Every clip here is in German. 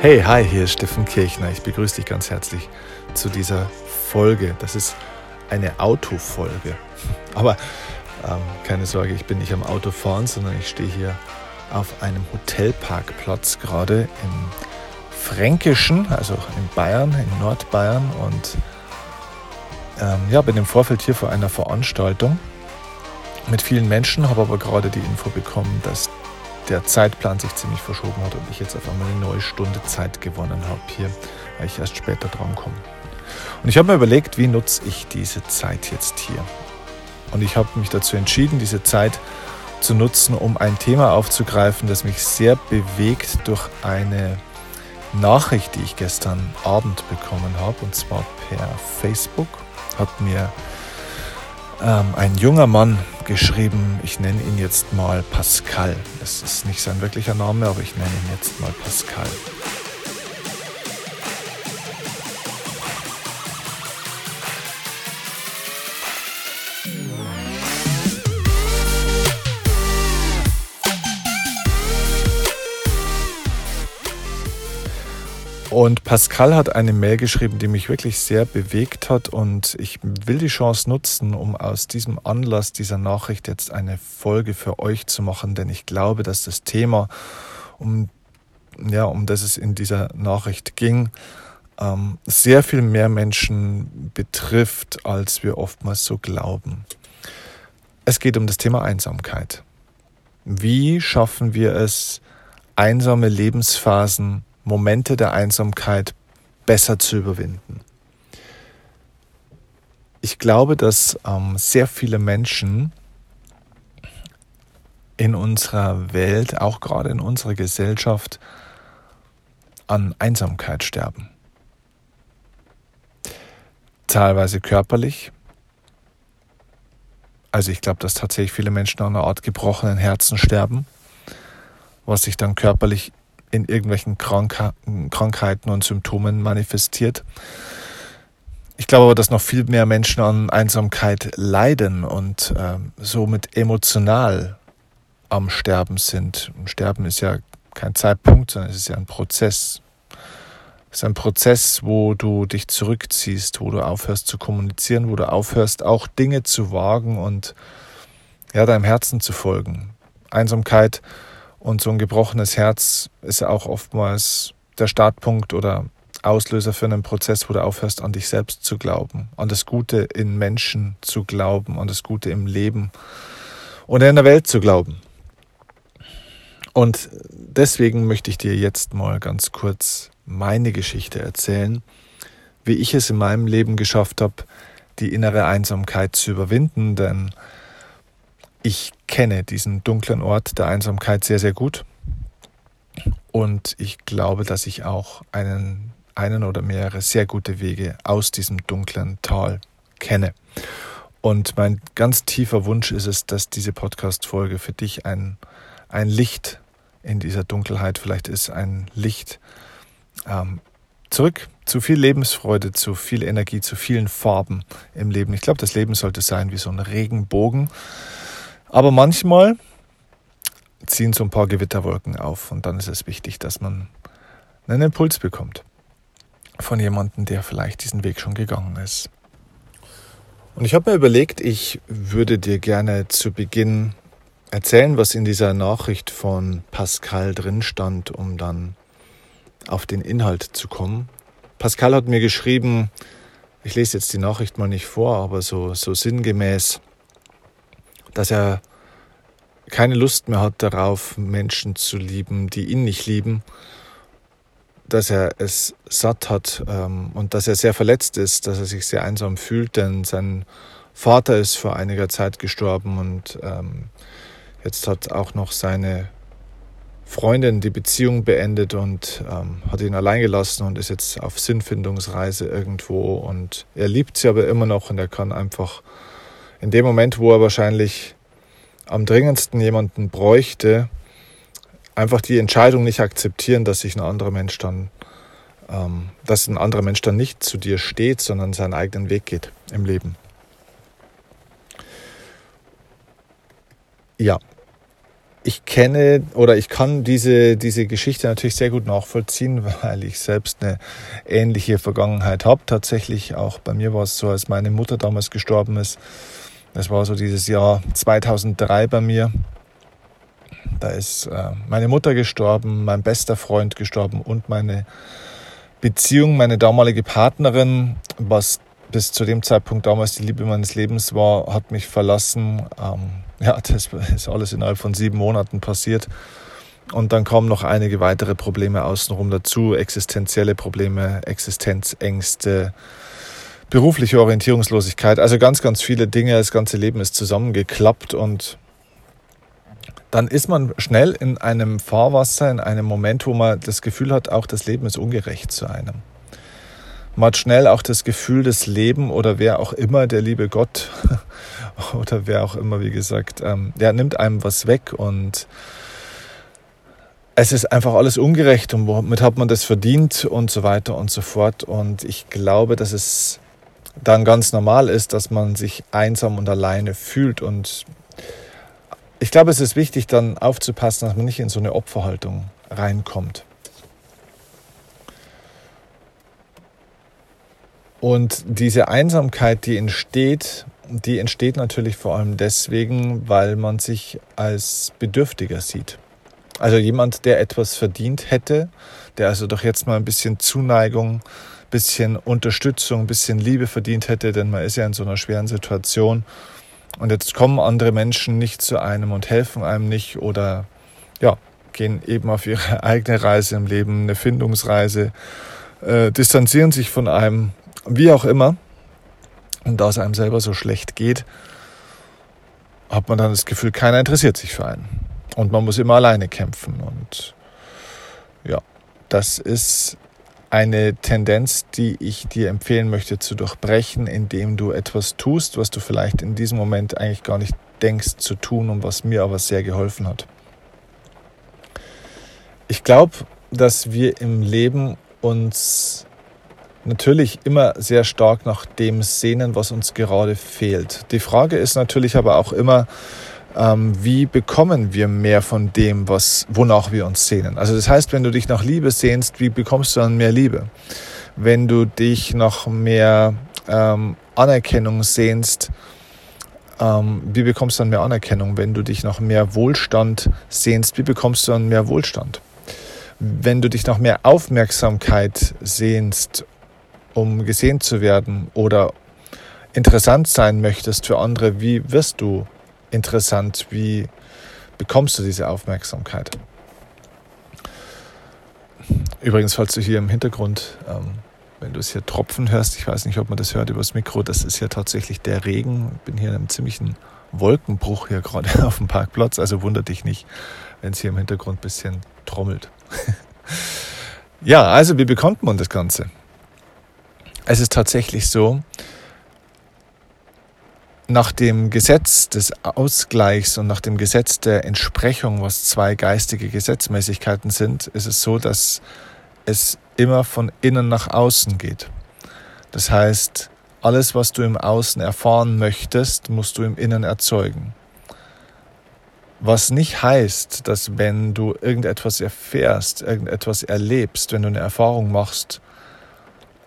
Hey, hi, hier ist Steffen Kirchner. Ich begrüße dich ganz herzlich zu dieser Folge. Das ist eine Autofolge. Aber ähm, keine Sorge, ich bin nicht am Auto fahren, sondern ich stehe hier auf einem Hotelparkplatz gerade im Fränkischen, also in Bayern, in Nordbayern und ähm, ja, bin im Vorfeld hier vor einer Veranstaltung mit vielen Menschen, habe aber gerade die Info bekommen, dass der Zeitplan sich ziemlich verschoben hat und ich jetzt auf einmal eine neue Stunde Zeit gewonnen habe hier, weil ich erst später dran komme. Und ich habe mir überlegt, wie nutze ich diese Zeit jetzt hier? Und ich habe mich dazu entschieden, diese Zeit zu nutzen, um ein Thema aufzugreifen, das mich sehr bewegt durch eine Nachricht, die ich gestern Abend bekommen habe, und zwar per Facebook, hat mir ähm, ein junger Mann geschrieben, ich nenne ihn jetzt mal Pascal. Das ist nicht sein wirklicher Name, aber ich nenne ihn jetzt mal Pascal. Und Pascal hat eine Mail geschrieben, die mich wirklich sehr bewegt hat und ich will die Chance nutzen, um aus diesem Anlass dieser Nachricht jetzt eine Folge für euch zu machen, denn ich glaube, dass das Thema, um, ja, um das es in dieser Nachricht ging, ähm, sehr viel mehr Menschen betrifft, als wir oftmals so glauben. Es geht um das Thema Einsamkeit. Wie schaffen wir es, einsame Lebensphasen Momente der Einsamkeit besser zu überwinden. Ich glaube, dass ähm, sehr viele Menschen in unserer Welt, auch gerade in unserer Gesellschaft, an Einsamkeit sterben. Teilweise körperlich. Also ich glaube, dass tatsächlich viele Menschen an einer Art gebrochenen Herzen sterben, was sich dann körperlich in irgendwelchen Krank Krankheiten und Symptomen manifestiert. Ich glaube aber, dass noch viel mehr Menschen an Einsamkeit leiden und äh, somit emotional am Sterben sind. Sterben ist ja kein Zeitpunkt, sondern es ist ja ein Prozess. Es ist ein Prozess, wo du dich zurückziehst, wo du aufhörst zu kommunizieren, wo du aufhörst, auch Dinge zu wagen und ja, deinem Herzen zu folgen. Einsamkeit und so ein gebrochenes Herz ist ja auch oftmals der Startpunkt oder Auslöser für einen Prozess, wo du aufhörst, an dich selbst zu glauben, an das Gute in Menschen zu glauben, an das Gute im Leben und in der Welt zu glauben. Und deswegen möchte ich dir jetzt mal ganz kurz meine Geschichte erzählen, wie ich es in meinem Leben geschafft habe, die innere Einsamkeit zu überwinden, denn ich kenne diesen dunklen Ort der Einsamkeit sehr, sehr gut. Und ich glaube, dass ich auch einen, einen oder mehrere sehr gute Wege aus diesem dunklen Tal kenne. Und mein ganz tiefer Wunsch ist es, dass diese Podcast-Folge für dich ein, ein Licht in dieser Dunkelheit vielleicht ist, ein Licht ähm, zurück zu viel Lebensfreude, zu viel Energie, zu vielen Farben im Leben. Ich glaube, das Leben sollte sein wie so ein Regenbogen aber manchmal ziehen so ein paar Gewitterwolken auf und dann ist es wichtig, dass man einen Impuls bekommt von jemandem, der vielleicht diesen Weg schon gegangen ist. Und ich habe mir überlegt, ich würde dir gerne zu Beginn erzählen, was in dieser Nachricht von Pascal drin stand, um dann auf den Inhalt zu kommen. Pascal hat mir geschrieben, ich lese jetzt die Nachricht mal nicht vor, aber so, so sinngemäß, dass er keine Lust mehr hat darauf, Menschen zu lieben, die ihn nicht lieben, dass er es satt hat ähm, und dass er sehr verletzt ist, dass er sich sehr einsam fühlt, denn sein Vater ist vor einiger Zeit gestorben und ähm, jetzt hat auch noch seine Freundin die Beziehung beendet und ähm, hat ihn allein gelassen und ist jetzt auf Sinnfindungsreise irgendwo und er liebt sie aber immer noch und er kann einfach in dem Moment, wo er wahrscheinlich am dringendsten jemanden bräuchte, einfach die Entscheidung nicht akzeptieren, dass sich ein anderer Mensch dann, ähm, dass ein anderer Mensch dann nicht zu dir steht, sondern seinen eigenen Weg geht im Leben. Ja, ich kenne oder ich kann diese, diese Geschichte natürlich sehr gut nachvollziehen, weil ich selbst eine ähnliche Vergangenheit habe. Tatsächlich auch bei mir war es so, als meine Mutter damals gestorben ist. Das war so dieses Jahr 2003 bei mir. Da ist äh, meine Mutter gestorben, mein bester Freund gestorben und meine Beziehung, meine damalige Partnerin, was bis zu dem Zeitpunkt damals die Liebe meines Lebens war, hat mich verlassen. Ähm, ja, das ist alles innerhalb von sieben Monaten passiert. Und dann kommen noch einige weitere Probleme außenrum dazu, existenzielle Probleme, Existenzängste, berufliche Orientierungslosigkeit, also ganz, ganz viele Dinge. Das ganze Leben ist zusammengeklappt und dann ist man schnell in einem Fahrwasser, in einem Moment, wo man das Gefühl hat, auch das Leben ist ungerecht zu einem. Man hat schnell auch das Gefühl, das Leben oder wer auch immer, der liebe Gott oder wer auch immer, wie gesagt, ähm, nimmt einem was weg und es ist einfach alles ungerecht und womit hat man das verdient und so weiter und so fort. Und ich glaube, dass es dann ganz normal ist, dass man sich einsam und alleine fühlt. Und ich glaube, es ist wichtig, dann aufzupassen, dass man nicht in so eine Opferhaltung reinkommt. Und diese Einsamkeit, die entsteht, die entsteht natürlich vor allem deswegen, weil man sich als Bedürftiger sieht. Also jemand, der etwas verdient hätte, der also doch jetzt mal ein bisschen Zuneigung, bisschen Unterstützung, ein bisschen Liebe verdient hätte, denn man ist ja in so einer schweren Situation. Und jetzt kommen andere Menschen nicht zu einem und helfen einem nicht oder ja, gehen eben auf ihre eigene Reise im Leben, eine Findungsreise, äh, distanzieren sich von einem, wie auch immer. Und da es einem selber so schlecht geht, hat man dann das Gefühl, keiner interessiert sich für einen. Und man muss immer alleine kämpfen. Und ja, das ist eine Tendenz, die ich dir empfehlen möchte zu durchbrechen, indem du etwas tust, was du vielleicht in diesem Moment eigentlich gar nicht denkst zu tun und was mir aber sehr geholfen hat. Ich glaube, dass wir im Leben uns natürlich immer sehr stark nach dem sehnen, was uns gerade fehlt. Die Frage ist natürlich aber auch immer, ähm, wie bekommen wir mehr von dem, was, wonach wir uns sehnen? Also das heißt, wenn du dich nach Liebe sehnst, wie bekommst du dann mehr Liebe? Wenn du dich nach mehr ähm, Anerkennung sehnst, ähm, wie bekommst du dann mehr Anerkennung? Wenn du dich nach mehr Wohlstand sehnst, wie bekommst du dann mehr Wohlstand? Wenn du dich nach mehr Aufmerksamkeit sehnst um gesehen zu werden oder interessant sein möchtest für andere, wie wirst du interessant? Wie bekommst du diese Aufmerksamkeit? Übrigens, falls du hier im Hintergrund, ähm, wenn du es hier tropfen hörst, ich weiß nicht, ob man das hört über das Mikro, das ist hier tatsächlich der Regen. Ich bin hier in einem ziemlichen Wolkenbruch hier gerade auf dem Parkplatz, also wundert dich nicht, wenn es hier im Hintergrund ein bisschen trommelt. ja, also wie bekommt man das Ganze? Es ist tatsächlich so, nach dem Gesetz des Ausgleichs und nach dem Gesetz der Entsprechung, was zwei geistige Gesetzmäßigkeiten sind, ist es so, dass es immer von innen nach außen geht. Das heißt, alles, was du im Außen erfahren möchtest, musst du im Innen erzeugen. Was nicht heißt, dass wenn du irgendetwas erfährst, irgendetwas erlebst, wenn du eine Erfahrung machst,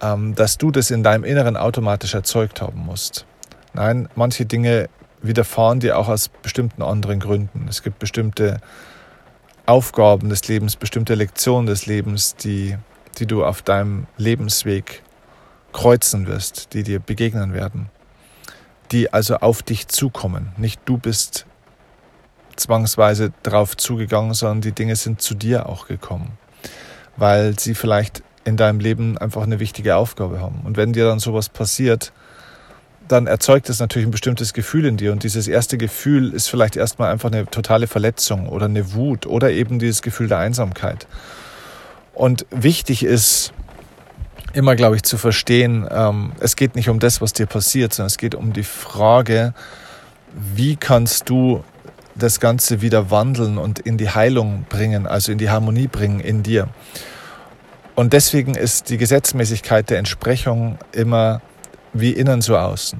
ähm, dass du das in deinem Inneren automatisch erzeugt haben musst. Nein, manche Dinge widerfahren dir auch aus bestimmten anderen Gründen. Es gibt bestimmte Aufgaben des Lebens, bestimmte Lektionen des Lebens, die, die du auf deinem Lebensweg kreuzen wirst, die dir begegnen werden, die also auf dich zukommen. Nicht du bist zwangsweise drauf zugegangen, sondern die Dinge sind zu dir auch gekommen, weil sie vielleicht in deinem Leben einfach eine wichtige Aufgabe haben. Und wenn dir dann sowas passiert, dann erzeugt es natürlich ein bestimmtes Gefühl in dir. Und dieses erste Gefühl ist vielleicht erstmal einfach eine totale Verletzung oder eine Wut oder eben dieses Gefühl der Einsamkeit. Und wichtig ist, immer, glaube ich, zu verstehen, ähm, es geht nicht um das, was dir passiert, sondern es geht um die Frage, wie kannst du das Ganze wieder wandeln und in die Heilung bringen, also in die Harmonie bringen in dir. Und deswegen ist die Gesetzmäßigkeit der Entsprechung immer wie innen so außen.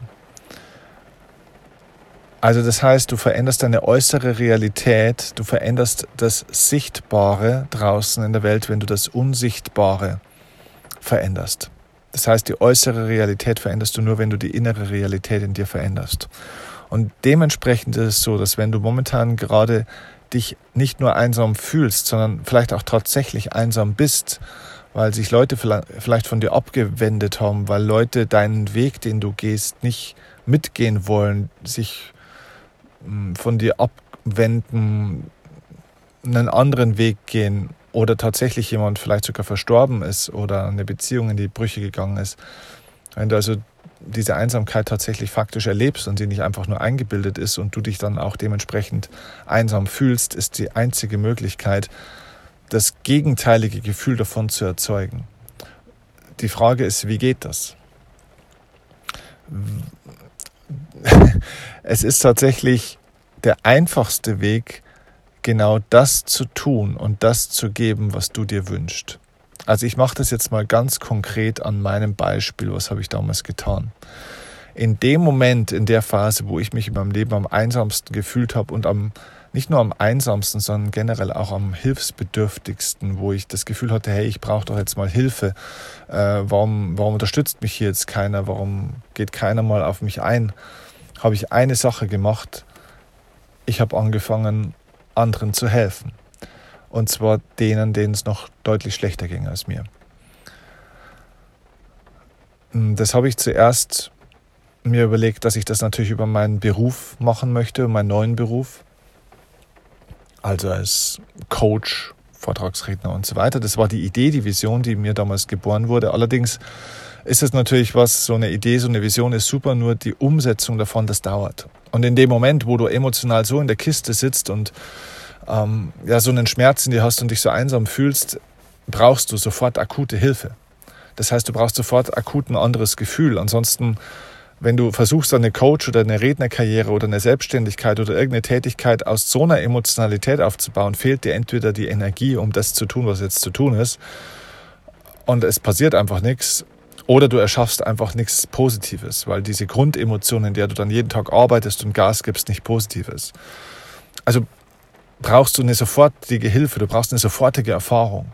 Also das heißt, du veränderst deine äußere Realität, du veränderst das Sichtbare draußen in der Welt, wenn du das Unsichtbare veränderst. Das heißt, die äußere Realität veränderst du nur, wenn du die innere Realität in dir veränderst. Und dementsprechend ist es so, dass wenn du momentan gerade dich nicht nur einsam fühlst, sondern vielleicht auch tatsächlich einsam bist, weil sich Leute vielleicht von dir abgewendet haben, weil Leute deinen Weg, den du gehst, nicht mitgehen wollen, sich hm, von dir abwenden, einen anderen Weg gehen oder tatsächlich jemand vielleicht sogar verstorben ist oder eine Beziehung in die Brüche gegangen ist. Wenn du also diese Einsamkeit tatsächlich faktisch erlebst und sie nicht einfach nur eingebildet ist und du dich dann auch dementsprechend einsam fühlst, ist die einzige Möglichkeit, das gegenteilige Gefühl davon zu erzeugen. Die Frage ist, wie geht das? Es ist tatsächlich der einfachste Weg, genau das zu tun und das zu geben, was du dir wünschst. Also ich mache das jetzt mal ganz konkret an meinem Beispiel, was habe ich damals getan. In dem Moment, in der Phase, wo ich mich in meinem Leben am einsamsten gefühlt habe und am nicht nur am einsamsten, sondern generell auch am hilfsbedürftigsten, wo ich das Gefühl hatte, hey, ich brauche doch jetzt mal Hilfe. Äh, warum, warum unterstützt mich hier jetzt keiner? Warum geht keiner mal auf mich ein? Habe ich eine Sache gemacht. Ich habe angefangen, anderen zu helfen. Und zwar denen, denen es noch deutlich schlechter ging als mir. Hm, das habe ich zuerst mir überlegt, dass ich das natürlich über meinen Beruf machen möchte, meinen neuen Beruf. Also als Coach, Vortragsredner und so weiter. Das war die Idee, die Vision, die mir damals geboren wurde. Allerdings ist es natürlich was, so eine Idee, so eine Vision ist super, nur die Umsetzung davon, das dauert. Und in dem Moment, wo du emotional so in der Kiste sitzt und ähm, ja, so einen Schmerz in dir hast und dich so einsam fühlst, brauchst du sofort akute Hilfe. Das heißt, du brauchst sofort akut ein anderes Gefühl. Ansonsten, wenn du versuchst, eine Coach- oder eine Rednerkarriere oder eine Selbstständigkeit oder irgendeine Tätigkeit aus so einer Emotionalität aufzubauen, fehlt dir entweder die Energie, um das zu tun, was jetzt zu tun ist, und es passiert einfach nichts, oder du erschaffst einfach nichts Positives, weil diese Grundemotion, in der du dann jeden Tag arbeitest und Gas gibst, nicht positiv ist. Also brauchst du eine sofortige Hilfe, du brauchst eine sofortige Erfahrung.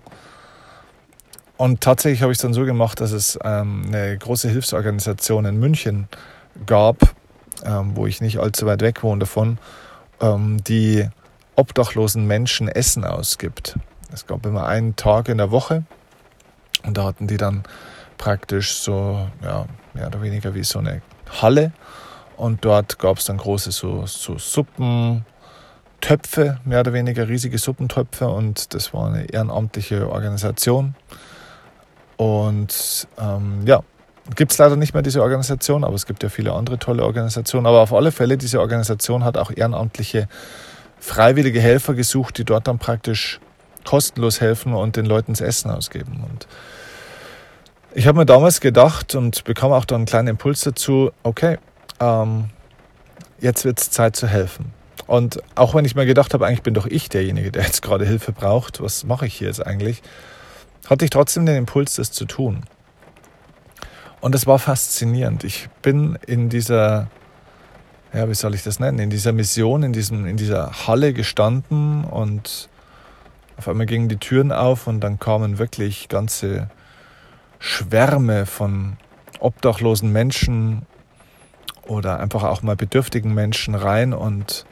Und tatsächlich habe ich es dann so gemacht, dass es ähm, eine große Hilfsorganisation in München gab, ähm, wo ich nicht allzu weit weg wohne davon, ähm, die obdachlosen Menschen Essen ausgibt. Es gab immer einen Tag in der Woche und da hatten die dann praktisch so, ja, mehr oder weniger wie so eine Halle und dort gab es dann große so, so Suppen, Töpfe, mehr oder weniger riesige Suppentöpfe und das war eine ehrenamtliche Organisation. Und ähm, ja, gibt es leider nicht mehr diese Organisation, aber es gibt ja viele andere tolle Organisationen. Aber auf alle Fälle, diese Organisation hat auch ehrenamtliche, freiwillige Helfer gesucht, die dort dann praktisch kostenlos helfen und den Leuten das Essen ausgeben. Und ich habe mir damals gedacht und bekam auch dann einen kleinen Impuls dazu, okay, ähm, jetzt wird es Zeit zu helfen. Und auch wenn ich mir gedacht habe, eigentlich bin doch ich derjenige, der jetzt gerade Hilfe braucht, was mache ich hier jetzt eigentlich, hatte ich trotzdem den Impuls, das zu tun. Und es war faszinierend. Ich bin in dieser, ja, wie soll ich das nennen, in dieser Mission, in, diesem, in dieser Halle gestanden und auf einmal gingen die Türen auf und dann kamen wirklich ganze Schwärme von obdachlosen Menschen oder einfach auch mal bedürftigen Menschen rein und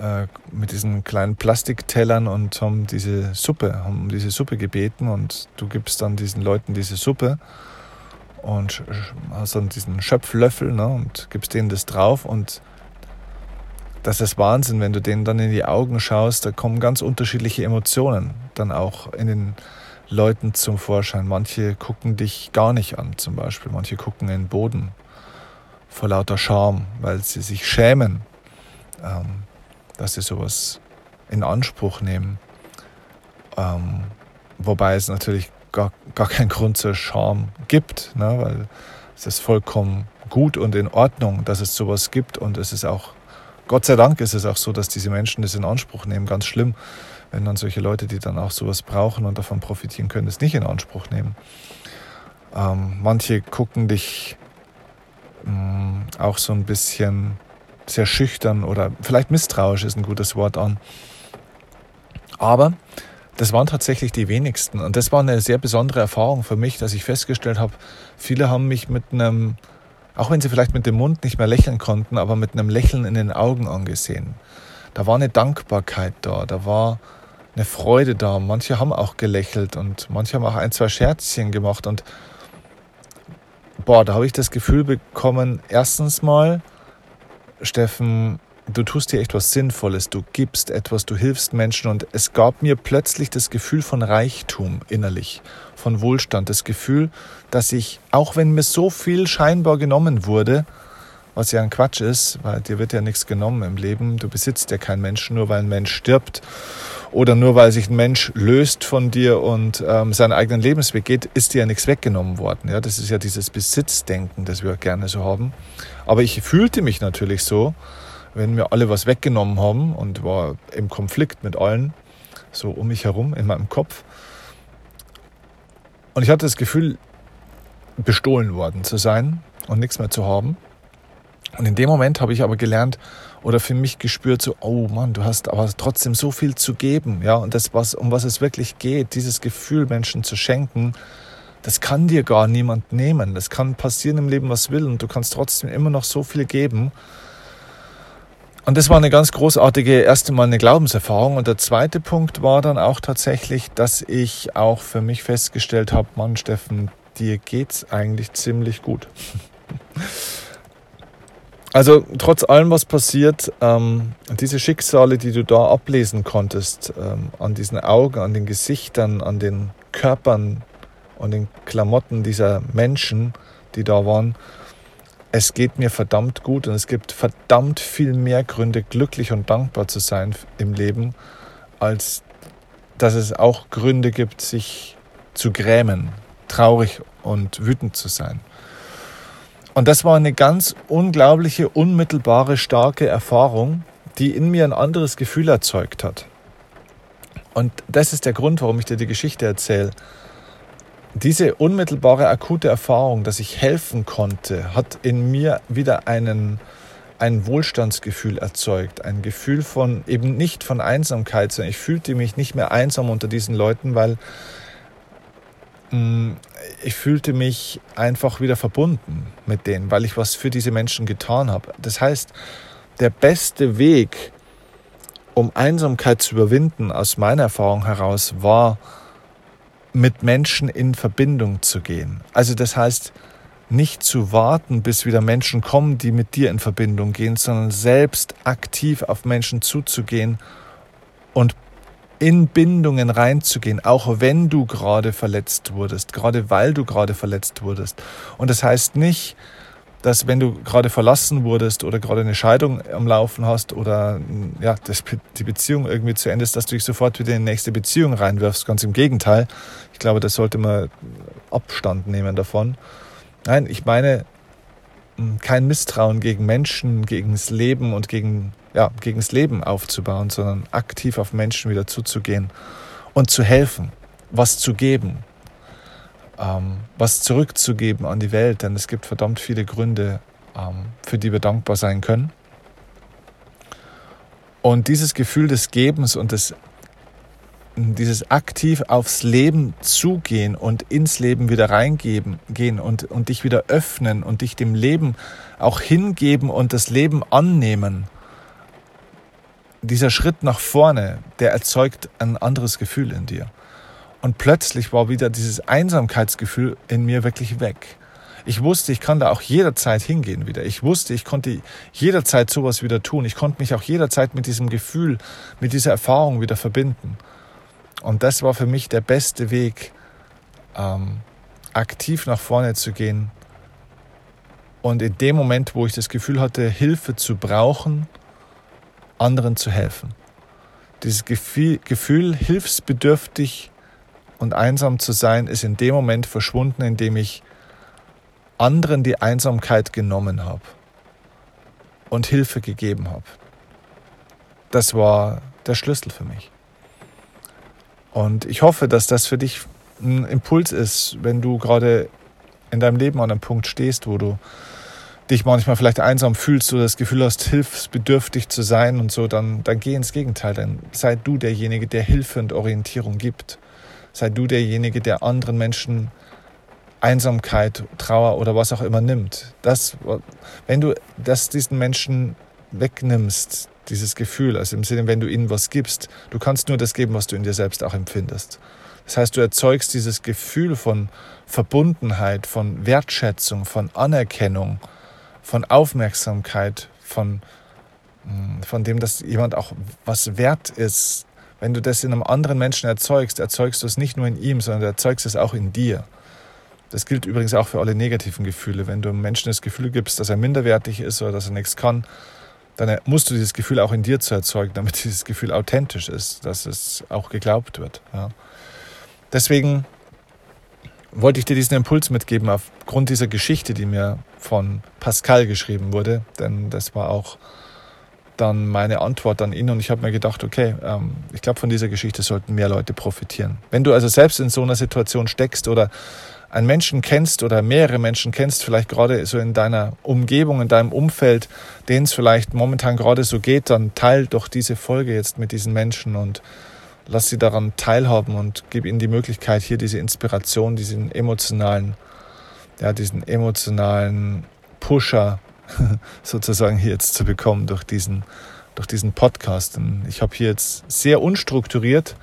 äh, mit diesen kleinen Plastiktellern und haben diese Suppe, haben diese Suppe gebeten und du gibst dann diesen Leuten diese Suppe und hast dann diesen Schöpflöffel ne, und gibst denen das drauf und das ist Wahnsinn, wenn du denen dann in die Augen schaust, da kommen ganz unterschiedliche Emotionen dann auch in den Leuten zum Vorschein. Manche gucken dich gar nicht an, zum Beispiel. Manche gucken in den Boden vor lauter Scham, weil sie sich schämen. Ähm, dass sie sowas in Anspruch nehmen. Ähm, wobei es natürlich gar, gar keinen Grund zur Scham gibt, ne? weil es ist vollkommen gut und in Ordnung, dass es sowas gibt und es ist auch, Gott sei Dank ist es auch so, dass diese Menschen das in Anspruch nehmen. Ganz schlimm, wenn dann solche Leute, die dann auch sowas brauchen und davon profitieren können, das nicht in Anspruch nehmen. Ähm, manche gucken dich mh, mm, auch so ein bisschen sehr schüchtern oder vielleicht misstrauisch ist ein gutes Wort an. Aber das waren tatsächlich die wenigsten. Und das war eine sehr besondere Erfahrung für mich, dass ich festgestellt habe, viele haben mich mit einem, auch wenn sie vielleicht mit dem Mund nicht mehr lächeln konnten, aber mit einem Lächeln in den Augen angesehen. Da war eine Dankbarkeit da, da war eine Freude da. Manche haben auch gelächelt und manche haben auch ein, zwei Scherzchen gemacht. Und boah, da habe ich das Gefühl bekommen, erstens mal, Steffen, du tust dir etwas Sinnvolles, du gibst etwas, du hilfst Menschen. Und es gab mir plötzlich das Gefühl von Reichtum innerlich, von Wohlstand, das Gefühl, dass ich, auch wenn mir so viel scheinbar genommen wurde, was ja ein Quatsch ist, weil dir wird ja nichts genommen im Leben, du besitzt ja keinen Menschen, nur weil ein Mensch stirbt oder nur weil sich ein Mensch löst von dir und ähm, seinen eigenen Lebensweg geht, ist dir ja nichts weggenommen worden. Ja, das ist ja dieses Besitzdenken, das wir gerne so haben. Aber ich fühlte mich natürlich so, wenn mir alle was weggenommen haben und war im Konflikt mit allen, so um mich herum in meinem Kopf. Und ich hatte das Gefühl, bestohlen worden zu sein und nichts mehr zu haben. Und in dem Moment habe ich aber gelernt oder für mich gespürt, so, oh Mann, du hast aber trotzdem so viel zu geben, ja, und das, was, um was es wirklich geht, dieses Gefühl, Menschen zu schenken, das kann dir gar niemand nehmen. Das kann passieren im Leben, was will, und du kannst trotzdem immer noch so viel geben. Und das war eine ganz großartige erste Mal eine Glaubenserfahrung. Und der zweite Punkt war dann auch tatsächlich, dass ich auch für mich festgestellt habe, Mann, Steffen, dir geht's eigentlich ziemlich gut. Also trotz allem, was passiert, ähm, diese Schicksale, die du da ablesen konntest, ähm, an diesen Augen, an den Gesichtern, an den Körpern, an den Klamotten dieser Menschen, die da waren, es geht mir verdammt gut und es gibt verdammt viel mehr Gründe, glücklich und dankbar zu sein im Leben, als dass es auch Gründe gibt, sich zu grämen, traurig und wütend zu sein. Und das war eine ganz unglaubliche, unmittelbare, starke Erfahrung, die in mir ein anderes Gefühl erzeugt hat. Und das ist der Grund, warum ich dir die Geschichte erzähle. Diese unmittelbare, akute Erfahrung, dass ich helfen konnte, hat in mir wieder einen, ein Wohlstandsgefühl erzeugt. Ein Gefühl von eben nicht von Einsamkeit, sondern ich fühlte mich nicht mehr einsam unter diesen Leuten, weil ich fühlte mich einfach wieder verbunden mit denen, weil ich was für diese Menschen getan habe. Das heißt, der beste Weg, um Einsamkeit zu überwinden, aus meiner Erfahrung heraus, war, mit Menschen in Verbindung zu gehen. Also das heißt, nicht zu warten, bis wieder Menschen kommen, die mit dir in Verbindung gehen, sondern selbst aktiv auf Menschen zuzugehen und in Bindungen reinzugehen, auch wenn du gerade verletzt wurdest, gerade weil du gerade verletzt wurdest. Und das heißt nicht, dass wenn du gerade verlassen wurdest oder gerade eine Scheidung am Laufen hast oder ja, dass die Beziehung irgendwie zu Ende ist, dass du dich sofort wieder in die nächste Beziehung reinwirfst. Ganz im Gegenteil. Ich glaube, das sollte man Abstand nehmen davon. Nein, ich meine kein Misstrauen gegen Menschen, gegen das Leben und gegen ja, gegen das Leben aufzubauen, sondern aktiv auf Menschen wieder zuzugehen und zu helfen, was zu geben, ähm, was zurückzugeben an die Welt, denn es gibt verdammt viele Gründe, ähm, für die wir dankbar sein können. Und dieses Gefühl des Gebens und des, dieses aktiv aufs Leben zugehen und ins Leben wieder reingeben, gehen und, und dich wieder öffnen und dich dem Leben auch hingeben und das Leben annehmen, dieser Schritt nach vorne, der erzeugt ein anderes Gefühl in dir. Und plötzlich war wieder dieses Einsamkeitsgefühl in mir wirklich weg. Ich wusste, ich kann da auch jederzeit hingehen wieder. Ich wusste, ich konnte jederzeit sowas wieder tun. Ich konnte mich auch jederzeit mit diesem Gefühl, mit dieser Erfahrung wieder verbinden. Und das war für mich der beste Weg, ähm, aktiv nach vorne zu gehen. Und in dem Moment, wo ich das Gefühl hatte, Hilfe zu brauchen, anderen zu helfen. Dieses Gefühl, Gefühl, hilfsbedürftig und einsam zu sein, ist in dem Moment verschwunden, in dem ich anderen die Einsamkeit genommen habe und Hilfe gegeben habe. Das war der Schlüssel für mich. Und ich hoffe, dass das für dich ein Impuls ist, wenn du gerade in deinem Leben an einem Punkt stehst, wo du dich manchmal vielleicht einsam fühlst oder das Gefühl hast, hilfsbedürftig zu sein und so, dann, dann geh ins Gegenteil. Dann sei du derjenige, der Hilfe und Orientierung gibt. Sei du derjenige, der anderen Menschen Einsamkeit, Trauer oder was auch immer nimmt. Das, wenn du das diesen Menschen wegnimmst, dieses Gefühl, also im Sinne, wenn du ihnen was gibst, du kannst nur das geben, was du in dir selbst auch empfindest. Das heißt, du erzeugst dieses Gefühl von Verbundenheit, von Wertschätzung, von Anerkennung, von Aufmerksamkeit, von, hm, von dem, dass jemand auch was wert ist. Wenn du das in einem anderen Menschen erzeugst, erzeugst du es nicht nur in ihm, sondern du erzeugst es auch in dir. Das gilt übrigens auch für alle negativen Gefühle. Wenn du einem Menschen das Gefühl gibst, dass er minderwertig ist oder dass er nichts kann, dann musst du dieses Gefühl auch in dir zu erzeugen, damit dieses Gefühl authentisch ist, dass es auch geglaubt wird. Ja. Deswegen wollte ich dir diesen Impuls mitgeben aufgrund dieser Geschichte, die mir von Pascal geschrieben wurde, denn das war auch dann meine Antwort an ihn und ich habe mir gedacht, okay, ähm, ich glaube, von dieser Geschichte sollten mehr Leute profitieren. Wenn du also selbst in so einer Situation steckst oder einen Menschen kennst oder mehrere Menschen kennst, vielleicht gerade so in deiner Umgebung, in deinem Umfeld, denen es vielleicht momentan gerade so geht, dann teil doch diese Folge jetzt mit diesen Menschen und lass sie daran teilhaben und gib ihnen die Möglichkeit, hier diese Inspiration, diesen emotionalen, ja, diesen emotionalen Pusher sozusagen hier jetzt zu bekommen durch diesen, durch diesen Podcast. Und ich habe hier jetzt sehr unstrukturiert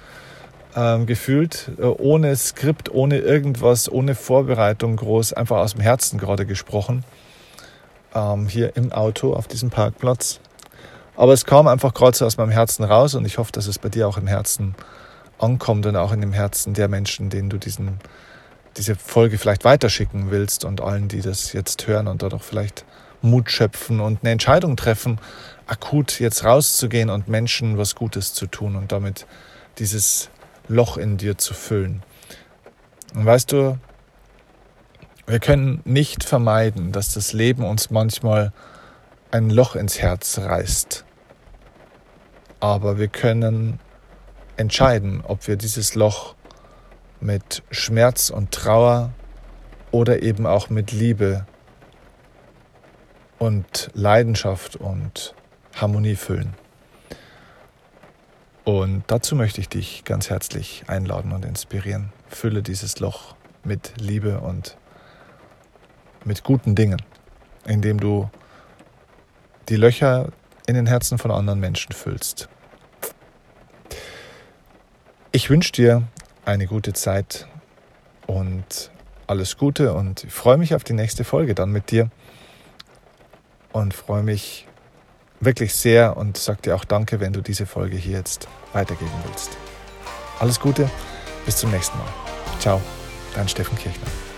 ähm, gefühlt, äh, ohne Skript, ohne irgendwas, ohne Vorbereitung groß, einfach aus dem Herzen gerade gesprochen. Ähm, hier im Auto auf diesem Parkplatz. Aber es kam einfach gerade so aus meinem Herzen raus und ich hoffe, dass es bei dir auch im Herzen ankommt und auch in dem Herzen der Menschen, denen du diesen, diese Folge vielleicht weiterschicken willst und allen, die das jetzt hören und auch vielleicht Mut schöpfen und eine Entscheidung treffen, akut jetzt rauszugehen und Menschen was Gutes zu tun und damit dieses Loch in dir zu füllen. Und weißt du, wir können nicht vermeiden, dass das Leben uns manchmal ein Loch ins Herz reißt aber wir können entscheiden, ob wir dieses Loch mit Schmerz und Trauer oder eben auch mit Liebe und Leidenschaft und Harmonie füllen. Und dazu möchte ich dich ganz herzlich einladen und inspirieren. Fülle dieses Loch mit Liebe und mit guten Dingen, indem du die Löcher in den Herzen von anderen Menschen füllst. Ich wünsche dir eine gute Zeit und alles Gute und freue mich auf die nächste Folge dann mit dir und freue mich wirklich sehr und sag dir auch Danke, wenn du diese Folge hier jetzt weitergeben willst. Alles Gute, bis zum nächsten Mal. Ciao, dein Steffen Kirchner.